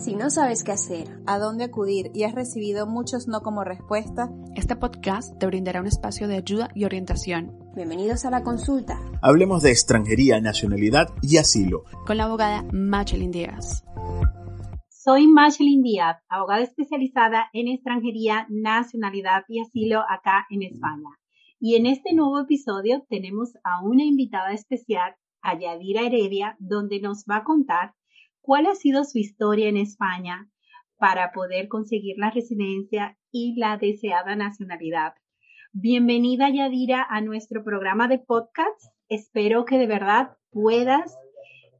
Si no sabes qué hacer, a dónde acudir y has recibido muchos no como respuesta, este podcast te brindará un espacio de ayuda y orientación. Bienvenidos a la consulta. Hablemos de extranjería, nacionalidad y asilo. Con la abogada Machelin Díaz. Soy Machelin Díaz, abogada especializada en extranjería, nacionalidad y asilo acá en España. Y en este nuevo episodio tenemos a una invitada especial, a Yadira Heredia, donde nos va a contar cuál ha sido su historia en España para poder conseguir la residencia y la deseada nacionalidad. Bienvenida Yadira a nuestro programa de podcast. Espero que de verdad puedas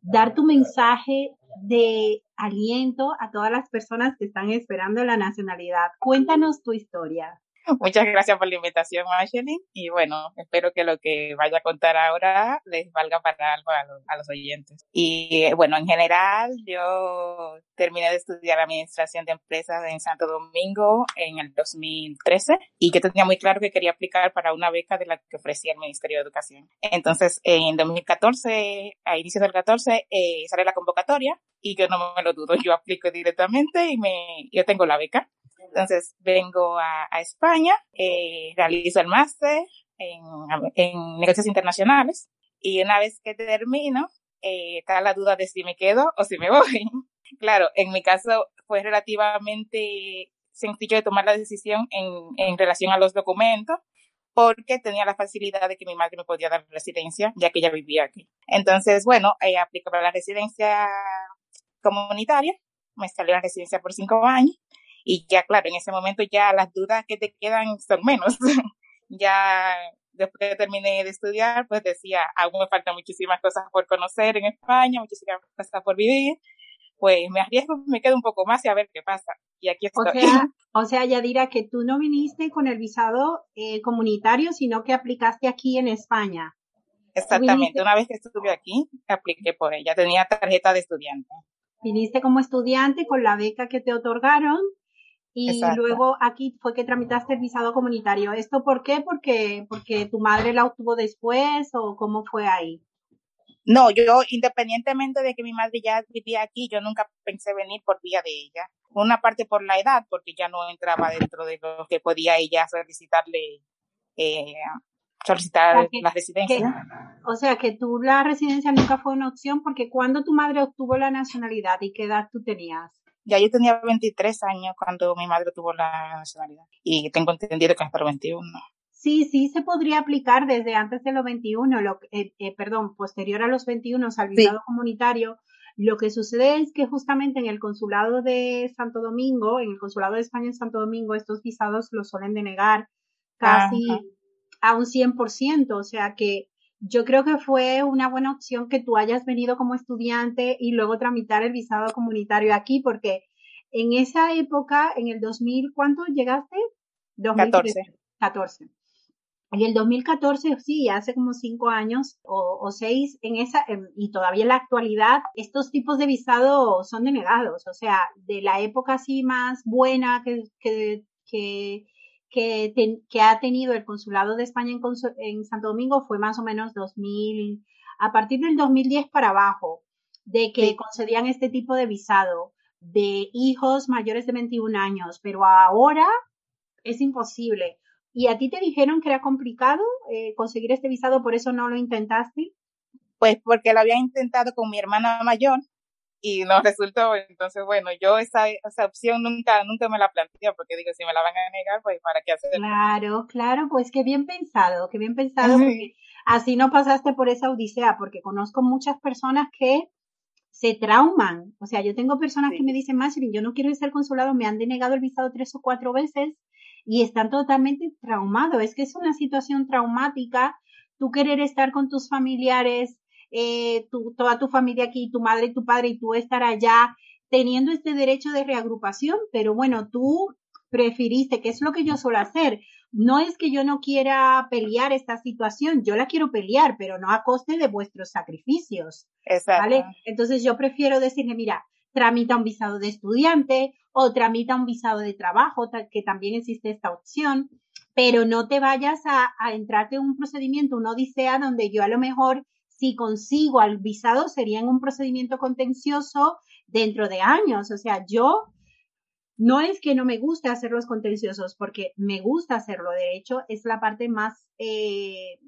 dar tu mensaje de aliento a todas las personas que están esperando la nacionalidad. Cuéntanos tu historia. Muchas gracias por la invitación, Ashley. Y bueno, espero que lo que vaya a contar ahora les valga para algo a los, oyentes. Y bueno, en general, yo terminé de estudiar administración de empresas en Santo Domingo en el 2013 y yo tenía muy claro que quería aplicar para una beca de la que ofrecía el Ministerio de Educación. Entonces, en 2014, a inicios del 14, eh, sale la convocatoria y yo no me lo dudo, yo aplico directamente y me, yo tengo la beca. Entonces vengo a, España, eh, realizo el máster en, negocios internacionales y una vez que termino, eh, está la duda de si me quedo o si me voy. claro, en mi caso fue relativamente sencillo de tomar la decisión en, relación a los documentos porque tenía la facilidad de que mi madre me podía dar residencia, ya que ella vivía aquí. Entonces, bueno, eh, aplico para la residencia comunitaria, me salió la residencia por cinco años y ya, claro, en ese momento ya las dudas que te quedan son menos. ya después que terminé de estudiar, pues decía, aún me faltan muchísimas cosas por conocer en España, muchísimas cosas por vivir. Pues me arriesgo, me quedo un poco más y a ver qué pasa. Y aquí estoy. O sea, o sea Yadira, que tú no viniste con el visado eh, comunitario, sino que aplicaste aquí en España. Exactamente. Una vez que estuve aquí, apliqué por ella. Tenía tarjeta de estudiante. Viniste como estudiante con la beca que te otorgaron y luego aquí fue que tramitaste el visado comunitario. ¿Esto por qué? Porque, porque tu madre la obtuvo después o cómo fue ahí. No, yo independientemente de que mi madre ya vivía aquí, yo nunca pensé venir por vía de ella. Una parte por la edad, porque ya no entraba dentro de lo que podía ella solicitarle, eh, solicitar la residencia. o sea, que tú la residencia nunca fue una opción porque cuando tu madre obtuvo la nacionalidad y qué edad tú tenías? Ya yo tenía 23 años cuando mi madre tuvo la nacionalidad y tengo entendido que hasta los 21. Sí, sí se podría aplicar desde antes de los 21, lo, eh, eh, perdón, posterior a los 21 al visado comunitario. Lo que sucede es que justamente en el consulado de Santo Domingo, en el consulado de España en Santo Domingo, estos visados los suelen denegar casi a un 100%, o sea que yo creo que fue una buena opción que tú hayas venido como estudiante y luego tramitar el visado comunitario aquí, porque en esa época, en el 2000, ¿cuánto llegaste? 2014. 14. En el 2014, sí, hace como cinco años o, seis, en esa, y todavía en la actualidad, estos tipos de visado son denegados. O sea, de la época así más buena que, que, que que, que ha tenido el Consulado de España en, en, Santo Domingo fue más o menos 2000, a partir del 2010 para abajo, de que concedían este tipo de visado de hijos mayores de 21 años, pero ahora es imposible. ¿Y a ti te dijeron que era complicado eh, conseguir este visado, por eso no lo intentaste? Pues porque lo había intentado con mi hermana mayor y no resultó. Entonces, bueno, yo esa, esa opción nunca, nunca me la planteé porque digo, si me la van a negar, pues para qué hacer. Claro, claro, pues qué bien pensado, qué bien pensado, porque así no pasaste por esa odisea, porque conozco muchas personas que se trauman. O sea, yo tengo personas que me dicen, Mashley, yo no quiero ser consulado, me han denegado el visado tres o cuatro veces y están totalmente traumados. Es que es una situación traumática, tú querer estar con tus familiares, eh, tu, toda tu familia aquí, tu madre y tu padre y tú estar allá teniendo este derecho de reagrupación, pero bueno, tú preferiste, que es lo que yo suelo hacer. No es que yo no quiera pelear esta situación, yo la quiero pelear, pero no a coste de vuestros sacrificios. Exacto. ¿Vale? Entonces yo prefiero decirle, mira, tramita un visado de estudiante o tramita un visado de trabajo, que también existe esta opción, pero no te vayas a, a entrarte en un procedimiento, una odisea donde yo a lo mejor si consigo al visado sería en un procedimiento contencioso dentro de años. O sea, yo no es que no me guste hacer los contenciosos, porque me gusta hacerlo. De hecho, es la parte más eh,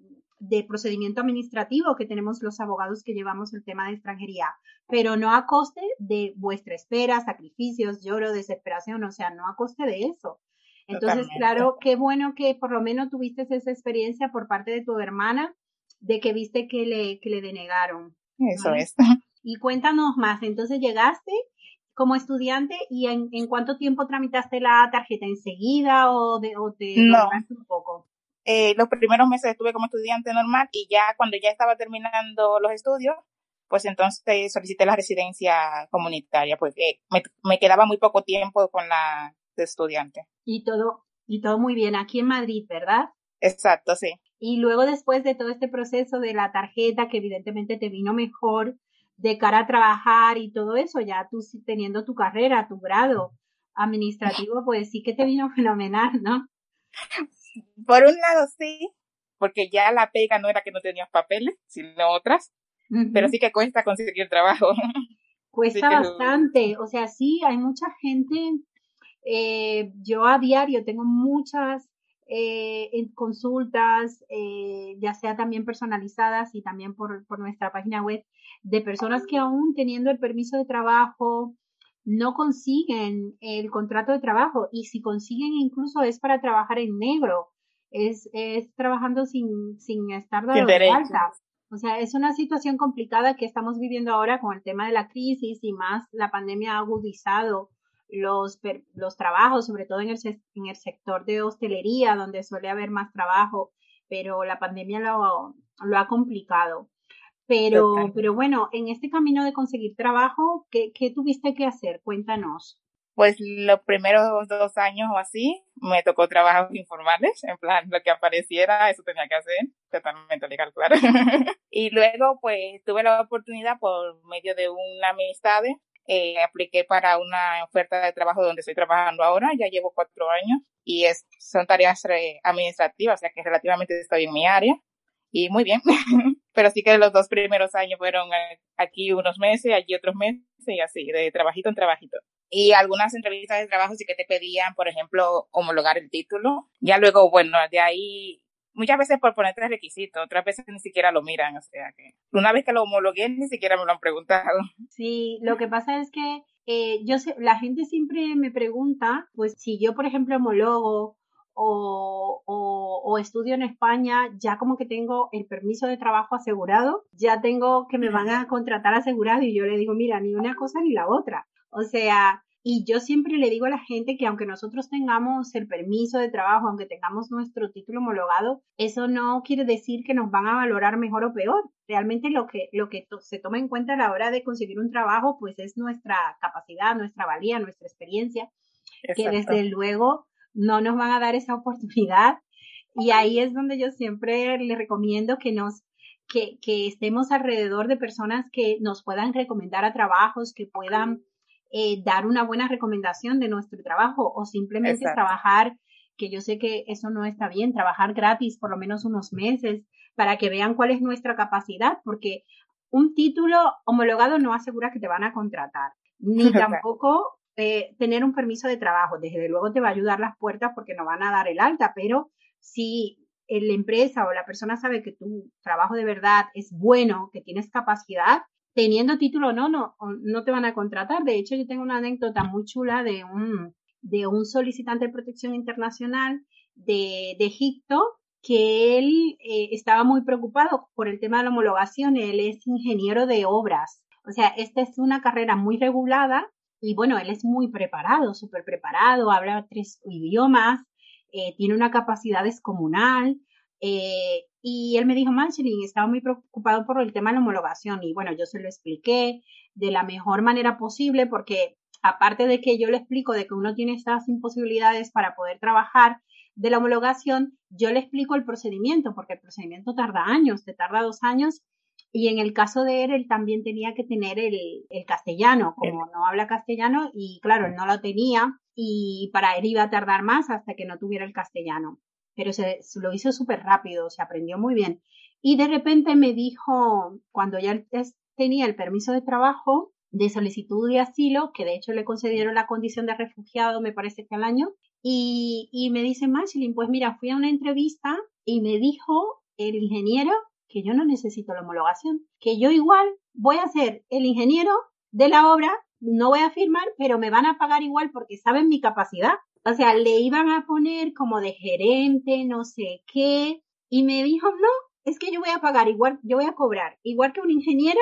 de procedimiento administrativo que tenemos los abogados que llevamos el tema de extranjería, pero no a coste de vuestra espera, sacrificios, lloro, desesperación, o sea, no a coste de eso. Entonces, claro, qué bueno que por lo menos tuviste esa experiencia por parte de tu hermana de que viste que le, que le denegaron. Eso es. Y cuéntanos más, entonces llegaste como estudiante y en, en cuánto tiempo tramitaste la tarjeta, enseguida o, de, o te no. un poco? Eh, los primeros meses estuve como estudiante normal y ya cuando ya estaba terminando los estudios, pues entonces solicité la residencia comunitaria, porque me, me quedaba muy poco tiempo con la de estudiante. Y todo, y todo muy bien, aquí en Madrid, ¿verdad? Exacto, sí. Y luego después de todo este proceso de la tarjeta, que evidentemente te vino mejor de cara a trabajar y todo eso, ya tú teniendo tu carrera, tu grado administrativo, pues sí que te vino fenomenal, ¿no? Por un lado sí, porque ya la pega no era que no tenías papeles, sino otras, uh -huh. pero sí que cuesta conseguir trabajo. Cuesta bastante, o sea, sí, hay mucha gente, eh, yo a diario tengo muchas eh, en consultas, eh, ya sea también personalizadas y también por, por nuestra página web, de personas que aún teniendo el permiso de trabajo no consiguen el contrato de trabajo. Y si consiguen incluso es para trabajar en negro, es, es trabajando sin, sin estar dado de alta. O sea, es una situación complicada que estamos viviendo ahora con el tema de la crisis y más la pandemia ha agudizado los, los trabajos, sobre todo en el, en el sector de hostelería, donde suele haber más trabajo, pero la pandemia lo, lo ha complicado. Pero, pero bueno, en este camino de conseguir trabajo, ¿qué, ¿qué tuviste que hacer? Cuéntanos. Pues los primeros dos años o así me tocó trabajos informales, en plan lo que apareciera, eso tenía que hacer, totalmente legal, claro. y luego pues tuve la oportunidad por medio de una amistad eh, apliqué para una oferta de trabajo donde estoy trabajando ahora, ya llevo cuatro años y es, son tareas eh, administrativas, o sea que relativamente estoy en mi área y muy bien, pero sí que los dos primeros años fueron aquí unos meses, allí otros meses y así, de trabajito en trabajito. Y algunas entrevistas de trabajo sí que te pedían, por ejemplo, homologar el título. Ya luego, bueno, de ahí muchas veces por poner tres requisitos, otras veces ni siquiera lo miran, o sea que una vez que lo homologué ni siquiera me lo han preguntado. Sí, lo que pasa es que eh, yo sé, la gente siempre me pregunta, pues si yo por ejemplo homologo o, o, o, estudio en España, ya como que tengo el permiso de trabajo asegurado, ya tengo que me van a contratar asegurado y yo le digo, mira, ni una cosa ni la otra. O sea, y yo siempre le digo a la gente que aunque nosotros tengamos el permiso de trabajo, aunque tengamos nuestro título homologado, eso no quiere decir que nos van a valorar mejor o peor. Realmente lo que, lo que se toma en cuenta a la hora de conseguir un trabajo, pues es nuestra capacidad, nuestra valía, nuestra experiencia, Exacto. que desde luego no nos van a dar esa oportunidad. Y ahí es donde yo siempre le recomiendo que nos, que, que estemos alrededor de personas que nos puedan recomendar a trabajos, que puedan eh, dar una buena recomendación de nuestro trabajo o simplemente Exacto. trabajar, que yo sé que eso no está bien, trabajar gratis por lo menos unos meses para que vean cuál es nuestra capacidad, porque un título homologado no asegura que te van a contratar, ni tampoco eh, tener un permiso de trabajo. Desde luego te va a ayudar las puertas porque no van a dar el alta, pero si la empresa o la persona sabe que tu trabajo de verdad es bueno, que tienes capacidad, teniendo título o no, no, no te van a contratar. De hecho, yo tengo una anécdota muy chula de un, de un solicitante de protección internacional de, Egipto que él eh, estaba muy preocupado por el tema de la homologación. Él es ingeniero de obras. O sea, esta es una carrera muy regulada y bueno, él es muy preparado, súper preparado, habla tres idiomas, eh, tiene una capacidad descomunal, Eh, y él me dijo, Marceline, estaba muy preocupado por el tema de la homologación. Y bueno, yo se lo expliqué de la mejor manera posible porque aparte de que yo le explico de que uno tiene estas imposibilidades para poder trabajar de la homologación, yo le explico el procedimiento porque el procedimiento tarda años, te tarda dos años y en el caso de él, él también tenía que tener el, el castellano, como no habla castellano, y claro, él no lo tenía, y para él iba a tardar más hasta que no tuviera el castellano. Pero se, lo hizo súper rápido, se aprendió muy bien. Y de repente me dijo, cuando ya tenía el permiso de trabajo, de solicitud de asilo, que de hecho le concedieron la condición de refugiado, me parece que al año, y, me dice, Marceline, pues mira, fui a una entrevista y me dijo el ingeniero que yo no necesito la homologación, que yo igual voy a ser el ingeniero de la obra, no voy a firmar, pero me van a pagar igual porque saben mi capacidad. O sea, le iban a poner como de gerente, no sé qué, y me dijo, no, es que yo voy a pagar igual, yo voy a cobrar igual que un ingeniero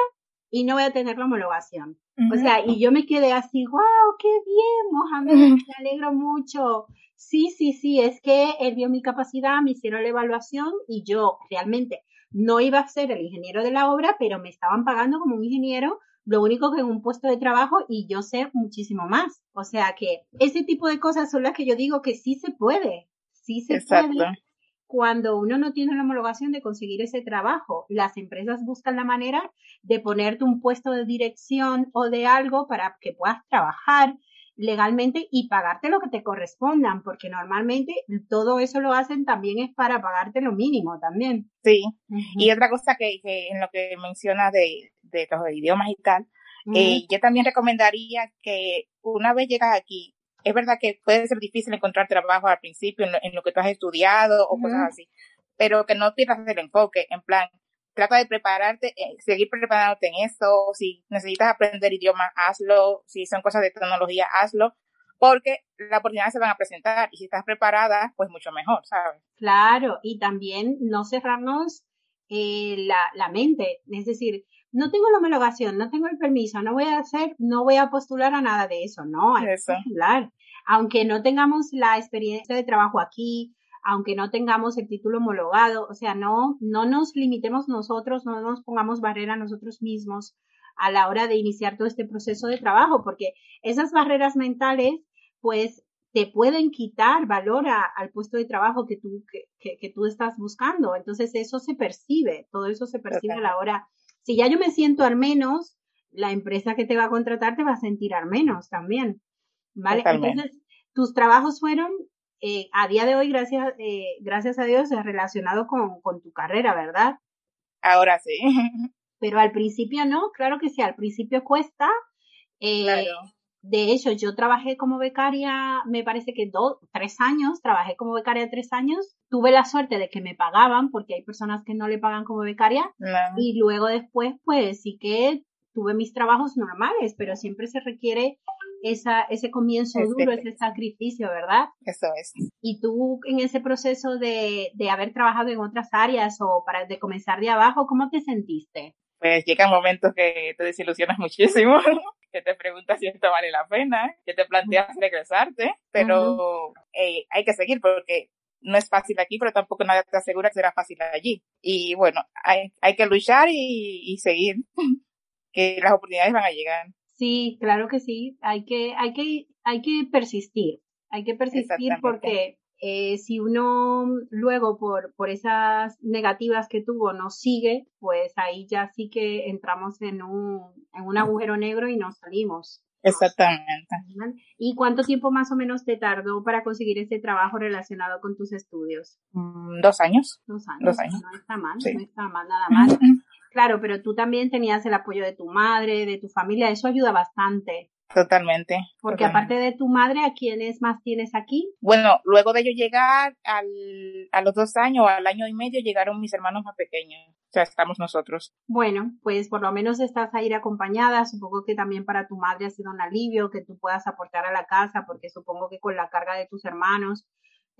y no voy a tener la homologación. O sea, y yo me quedé así, wow, qué bien, Mohamed, me alegro mucho. Sí, sí, sí, es que él vio mi capacidad, me hicieron la evaluación y yo realmente no iba a ser el ingeniero de la obra, pero me estaban pagando como un ingeniero, lo único que en un puesto de trabajo y yo sé muchísimo más. O sea que ese tipo de cosas son las que yo digo que sí se puede, sí se puede. Cuando uno no tiene la homologación de conseguir ese trabajo, las empresas buscan la manera de ponerte un puesto de dirección o de algo para que puedas trabajar legalmente y pagarte lo que te correspondan, porque normalmente todo eso lo hacen también es para pagarte lo mínimo también. Sí, y otra cosa que, en lo que mencionas de, de los idiomas y tal, eh, yo también recomendaría que una vez llegas aquí, es verdad que puede ser difícil encontrar trabajo al principio en lo, que tú has estudiado o cosas así, pero que no pierdas el enfoque, en plan, trata de prepararte, eh, seguir preparándote en eso. Si necesitas aprender idioma, hazlo. Si son cosas de tecnología, hazlo. Porque las oportunidades se van a presentar y si estás preparada, pues mucho mejor, ¿sabes? Claro, y también no cerrarnos eh, la, la mente. Es decir, no tengo la homologación, no tengo el permiso, no voy a hacer, no voy a postular a nada de eso. No, hay que postular. Aunque no tengamos la experiencia de trabajo aquí, aunque no tengamos el título homologado, o sea, no, no nos limitemos nosotros, no nos pongamos barrera nosotros mismos a la hora de iniciar todo este proceso de trabajo, porque esas barreras mentales, pues, te pueden quitar valor al puesto de trabajo que tú, que, que, tú estás buscando. Entonces, eso se percibe, todo eso se percibe a la hora. Si ya yo me siento al menos, la empresa que te va a contratar te va a sentir al menos también. ¿Vale? Entonces, tus trabajos fueron eh, a día de hoy, gracias, eh, gracias a Dios, es relacionado con, con tu carrera, ¿verdad? Ahora sí. Pero al principio no, claro que sí, al principio cuesta. Eh, claro. De hecho, yo trabajé como becaria, me parece que dos, tres años, trabajé como becaria tres años. Tuve la suerte de que me pagaban, porque hay personas que no le pagan como becaria. Y luego después, pues sí que tuve mis trabajos normales, pero siempre se requiere esa, ese comienzo duro, ese sacrificio, ¿verdad? Eso es. Y tú en ese proceso de, de haber trabajado en otras áreas o para de comenzar de abajo, ¿cómo te sentiste? Pues llegan momentos que te desilusionas muchísimo, que te preguntas si esto vale la pena, que te planteas regresarte, pero eh, hay que seguir porque no es fácil aquí, pero tampoco nadie te asegura que será fácil allí. Y bueno, hay, hay que luchar y, y seguir, que las oportunidades van a llegar. Sí, claro que sí. Hay que, hay que, hay que persistir. Hay que persistir porque eh, si uno luego por, por esas negativas que tuvo no sigue, pues ahí ya sí que entramos en un, en un agujero negro y nos salimos. Exactamente. ¿Y cuánto tiempo más o menos te tardó para conseguir ese trabajo relacionado con tus estudios? Mm, dos años. Dos años. Dos años. No está mal, no está mal, nada más. Claro, pero tú también tenías el apoyo de tu madre, de tu familia, eso ayuda bastante. Totalmente. Porque aparte de tu madre, ¿a quiénes más tienes aquí? Bueno, luego de yo llegar al, a los dos años, al año y medio, llegaron mis hermanos más pequeños. O sea, estamos nosotros. Bueno, pues por lo menos estás a ir acompañada. Supongo que también para tu madre ha sido un alivio que tú puedas aportar a la casa, porque supongo que con la carga de tus hermanos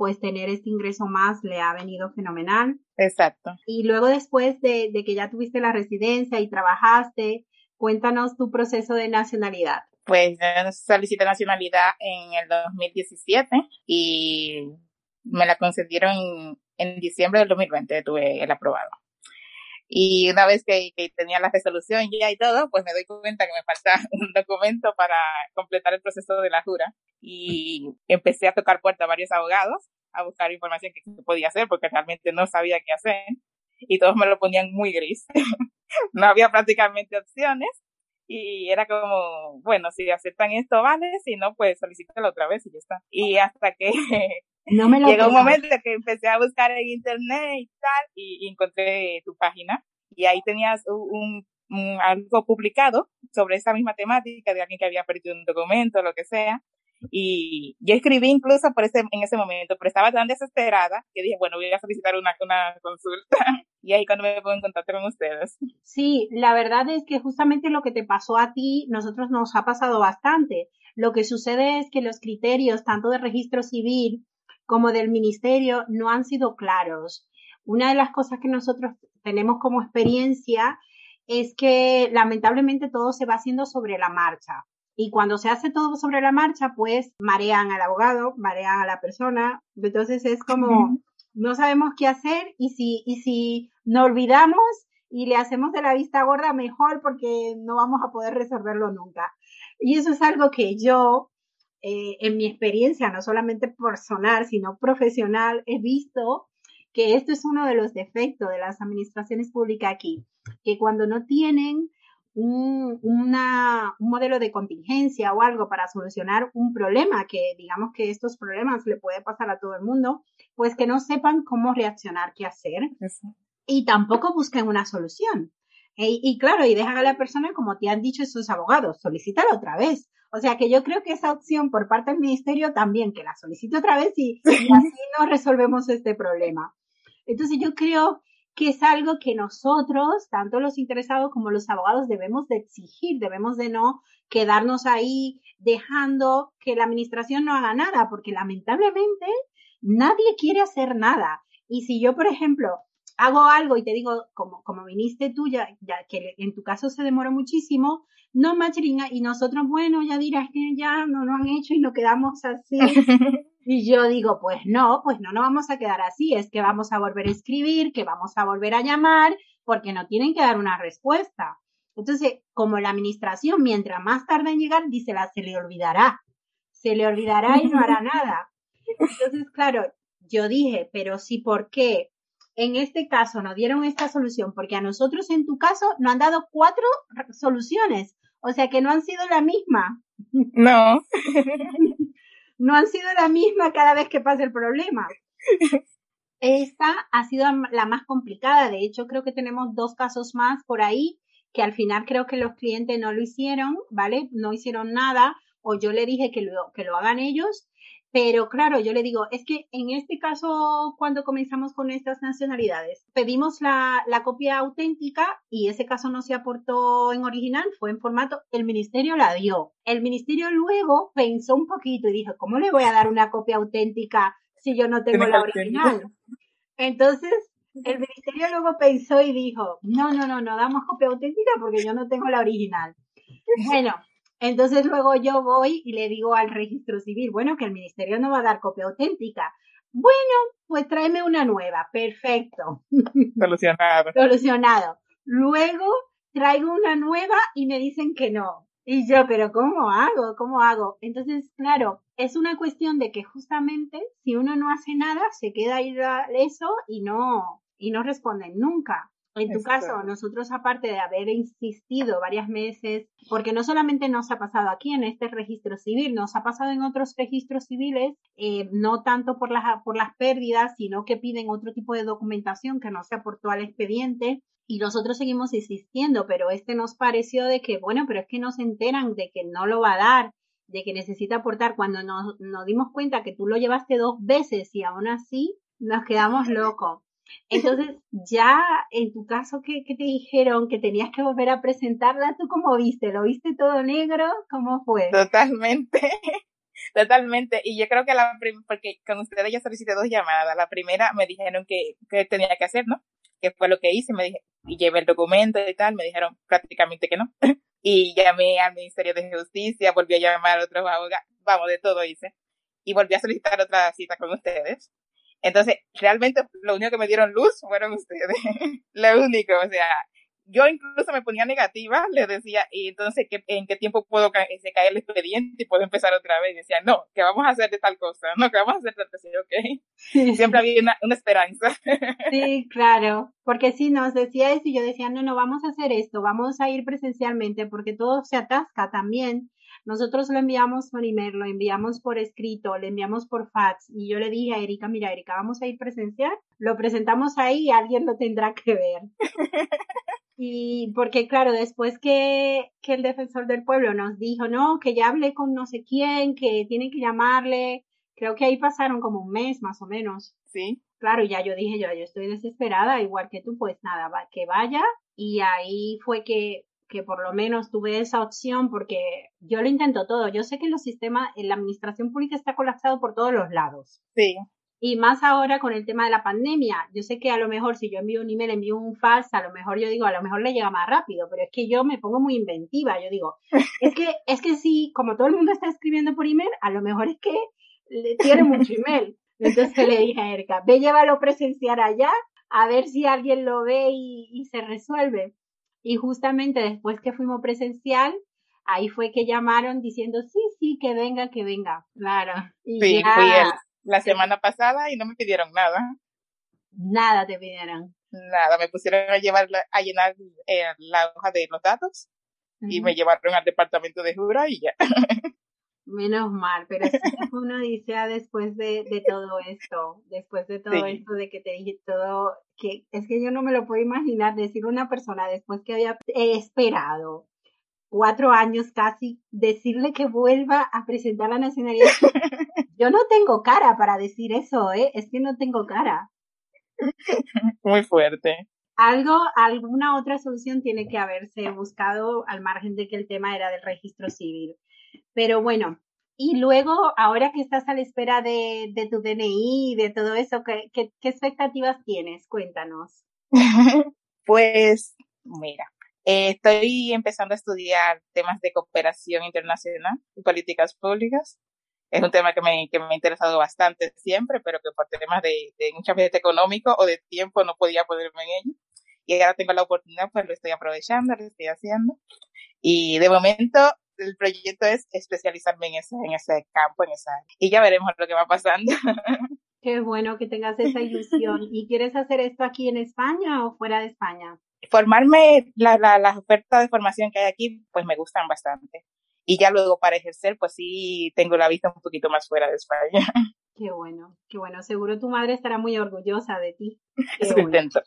pues tener este ingreso más le ha venido fenomenal. Exacto. Y luego después de, que ya tuviste la residencia y trabajaste, cuéntanos tu proceso de nacionalidad. Pues solicité nacionalidad en el 2017 y me la concedieron en diciembre del 2020 tuve el aprobado. Y una vez que, que, tenía la resolución ya y todo, pues me doy cuenta que me falta un documento para completar el proceso de la jura. Y empecé a tocar puerta a varios abogados a buscar información que podía hacer porque realmente no sabía qué hacer. Y todos me lo ponían muy gris. no había prácticamente opciones. Y era como, bueno, si aceptan esto, vale, si no, pues solicítalo otra vez y ya está. Y hasta que no me llegó un momento que empecé a buscar en internet y tal, y, encontré tu página. Y ahí tenías un, algo publicado sobre esa misma temática de alguien que había perdido un documento, lo que sea. Y yo escribí incluso por ese, en ese momento, pero estaba tan desesperada que dije, bueno, voy a solicitar una, una consulta. Y ahí cuando me pongo en contacto con ustedes. Sí, la verdad es que justamente lo que te pasó a ti, nosotros nos ha pasado bastante. Lo que sucede es que los criterios, tanto de registro civil como del ministerio, no han sido claros. Una de las cosas que nosotros tenemos como experiencia es que lamentablemente todo se va haciendo sobre la marcha. Y cuando se hace todo sobre la marcha, pues marean al abogado, marean a la persona. Entonces es como, no sabemos qué hacer y si, y si nos olvidamos y le hacemos de la vista gorda, mejor porque no vamos a poder resolverlo nunca. Y eso es algo que yo, eh, en mi experiencia, no solamente personal, sino profesional, he visto que esto es uno de los defectos de las administraciones públicas aquí, que cuando no tienen un, una, un modelo de contingencia o algo para solucionar un problema, que digamos que estos problemas le puede pasar a todo el mundo, pues que no sepan cómo reaccionar, qué hacer. Y tampoco busquen una solución. E, y claro, y dejan a la persona, como te han dicho esos abogados, solicítala otra vez. O sea que yo creo que esa opción por parte del ministerio también, que la solicite otra vez y, y así no resolvemos este problema. Entonces yo creo que es algo que nosotros, tanto los interesados como los abogados, debemos de exigir, debemos de no quedarnos ahí dejando que la administración no haga nada, porque lamentablemente nadie quiere hacer nada. Y si yo, por ejemplo, hago algo y te digo, como, como viniste tú, ya, ya que en tu caso se demoró muchísimo, no, Machrina, y nosotros, bueno, ya dirás que ya no lo han hecho y nos quedamos así. Y yo digo, pues no, pues no nos vamos a quedar así, es que vamos a volver a escribir, que vamos a volver a llamar, porque no tienen que dar una respuesta. Entonces, como la administración, mientras más tarde en llegar, dice, la, se le olvidará, se le olvidará y no hará nada. Entonces, claro, yo dije, pero sí, ¿por qué? En este caso no dieron esta solución, porque a nosotros en tu caso nos han dado cuatro soluciones, o sea que no han sido la misma. No. no han sido la misma cada vez que pasa el problema. Esta ha sido la más complicada. De hecho, creo que tenemos dos casos más por ahí que al final creo que los clientes no lo hicieron, ¿vale? No hicieron nada o yo le dije que lo, que lo hagan ellos pero claro, yo le digo, es que en este caso, cuando comenzamos con estas nacionalidades, pedimos la, la, copia auténtica y ese caso no se aportó en original, fue en formato, el ministerio la dio. El ministerio luego pensó un poquito y dijo, ¿cómo le voy a dar una copia auténtica si yo no tengo la original? Entonces, el ministerio luego pensó y dijo, no, no, no, no damos copia auténtica porque yo no tengo la original. Bueno, entonces luego yo voy y le digo al registro civil, bueno, que el ministerio no va a dar copia auténtica. Bueno, pues tráeme una nueva. Perfecto. Solucionado. Solucionado. Luego traigo una nueva y me dicen que no. Y yo, pero ¿cómo hago? ¿Cómo hago? Entonces, claro, es una cuestión de que justamente si uno no hace nada, se queda ahí eso y no, y no responden nunca. En tu caso, nosotros aparte de haber insistido varias meses, porque no solamente nos ha pasado aquí en este registro civil, nos ha pasado en otros registros civiles, eh, no tanto por las, por las pérdidas, sino que piden otro tipo de documentación que no se aportó al expediente. Y nosotros seguimos insistiendo, pero este nos pareció de que, bueno, pero es que no se enteran de que no lo va a dar, de que necesita aportar. Cuando nos, nos dimos cuenta que tú lo llevaste dos veces y aún así nos quedamos locos. Entonces, ya en tu caso, ¿qué, te dijeron? Que tenías que volver a presentarla. ¿Tú cómo viste? ¿Lo viste todo negro? ¿Cómo fue? Totalmente. Totalmente. Y yo creo que la porque con ustedes ya solicité dos llamadas. La primera me dijeron que, que tenía que hacer, ¿no? Que fue lo que hice. Me dije, y llevé el documento y tal. Me dijeron prácticamente que no. y llamé al Ministerio de Justicia, volví a llamar a otros abogados. Vamos, de todo hice. Y volví a solicitar otra cita con ustedes Entonces, realmente lo único que me dieron luz fueron ustedes. lo único, o sea, yo incluso me ponía negativa, le decía, y entonces, ¿en qué tiempo puedo ca se caer el expediente y puedo empezar otra vez? Y decía, no, que vamos a hacer de tal cosa, no, que vamos a hacer tal cosa, ok. Siempre había una, una, esperanza. sí, claro, porque si nos decía eso y yo decía, no, no, vamos a hacer esto, vamos a ir presencialmente porque todo se atasca también. Nosotros lo enviamos por email, lo enviamos por escrito, le enviamos por fax y yo le dije a Erika, mira Erika, vamos a ir presencial, lo presentamos ahí y alguien lo tendrá que ver. Y porque, claro, después que, que el defensor del pueblo nos dijo, no, que ya hablé con no sé quién, que tienen que llamarle, creo que ahí pasaron como un mes más o menos. Sí. Claro, ya yo dije, yo, yo estoy desesperada, igual que tú, pues nada, que vaya. Y ahí fue que, que por lo menos tuve esa opción porque yo lo intento todo. Yo sé que los sistemas, la administración pública está colapsado por todos los lados. Sí. Y más ahora con el tema de la pandemia. Yo sé que a lo mejor si yo envío un email, envío un fax, a lo mejor yo digo, a lo mejor le llega más rápido, pero es que yo me pongo muy inventiva. Yo digo, es que, es que si, como todo el mundo está escribiendo por email, a lo mejor es que le tiene mucho email. Entonces le dije a Erika, ve llévalo presenciar allá, a ver si alguien lo ve y, y se resuelve. Y justamente después que fuimos presencial, ahí fue que llamaron diciendo, sí, sí, que venga, que venga. Claro. Y sí, ya, fui el, la semana pasada y no me pidieron nada. Nada te pidieron. Nada, me pusieron a llevar a llenar eh, la hoja de los datos uh -huh. y me llevaron al departamento de jura y ya. Menos mal, pero sí uno dice después de, de, todo esto, después de todo sí. esto de que te dije todo, que es que yo no me lo puedo imaginar decir una persona después que había esperado cuatro años casi, decirle que vuelva a presentar la nacionalidad. Yo no tengo cara para decir eso, ¿eh? Es que no tengo cara. Muy fuerte. Algo, alguna otra solución tiene que haberse buscado al margen de que el tema era del registro civil. Pero bueno, y luego, ahora que estás a la espera de, tu DNI y de todo eso, ¿qué, ¿qué, qué expectativas tienes? Cuéntanos. pues, mira, estoy empezando a estudiar temas de cooperación internacional y políticas públicas. Es un tema que me, que me ha interesado bastante siempre, pero que por temas de, de muchas veces económico o de tiempo no podía ponerme en ello. Y ahora tengo la oportunidad, pues lo estoy aprovechando, lo estoy haciendo. Y de momento el proyecto es especializarme en ese, en ese campo, en esa. Y ya veremos lo que va pasando. Qué bueno que tengas esa ilusión. ¿Y quieres hacer esto aquí en España o fuera de España? Formarme, la, la, las ofertas de formación que hay aquí, pues me gustan bastante. Y ya luego para ejercer, pues sí tengo la vista un poquito más fuera de España. Qué bueno, qué bueno. Seguro tu madre estará muy orgullosa de ti. Qué bueno. intento.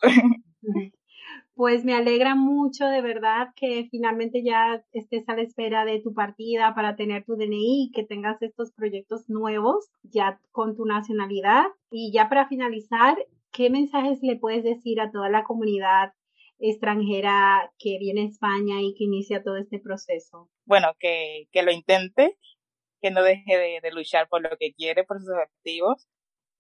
Pues me alegra mucho de verdad que finalmente ya estés a la espera de tu partida para tener tu DNI, que tengas estos proyectos nuevos ya con tu nacionalidad. Y ya para finalizar, ¿qué mensajes le puedes decir a toda la comunidad extranjera que viene a España y que inicia todo este proceso? Bueno, que, que lo intente, que no deje de, de luchar por lo que quiere, por sus objetivos,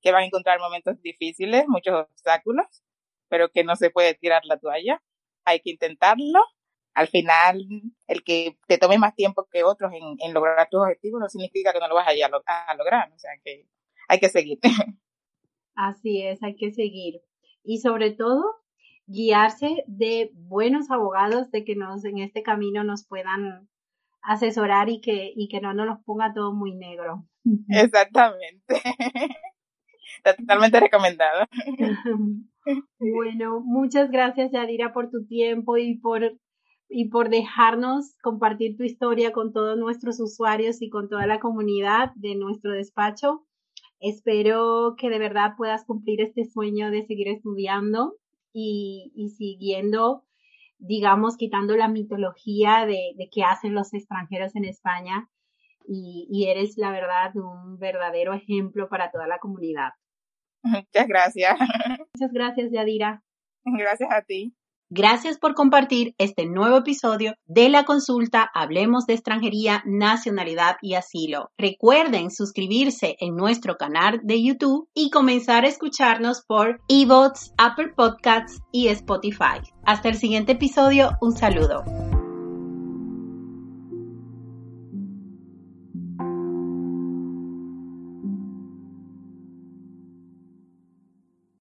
que van a encontrar momentos difíciles, muchos obstáculos, pero que no se puede tirar la toalla. Hay que intentarlo. Al final, el que te tome más tiempo que otros en, en lograr tus objetivos no significa que no lo vas a, a, a lograr. O sea que hay que seguir. Así es, hay que seguir. Y sobre todo, guiarse de buenos abogados de que nos en este camino nos puedan asesorar y que, y que no nos los ponga todo muy negro. Exactamente. Totalmente recomendado. Bueno, muchas gracias Yadira por tu tiempo y por y por dejarnos compartir tu historia con todos nuestros usuarios y con toda la comunidad de nuestro despacho. Espero que de verdad puedas cumplir este sueño de seguir estudiando y, y siguiendo, digamos, quitando la mitología de, de qué hacen los extranjeros en España y eres, la verdad, un verdadero ejemplo para toda la comunidad. Muchas gracias. Muchas gracias, Yadira. Gracias a ti. Gracias por compartir este nuevo episodio de la consulta Hablemos de extranjería, nacionalidad y asilo. Recuerden suscribirse en nuestro canal de YouTube y comenzar a escucharnos por eBots, Apple Podcasts y Spotify. Hasta el siguiente episodio, un saludo.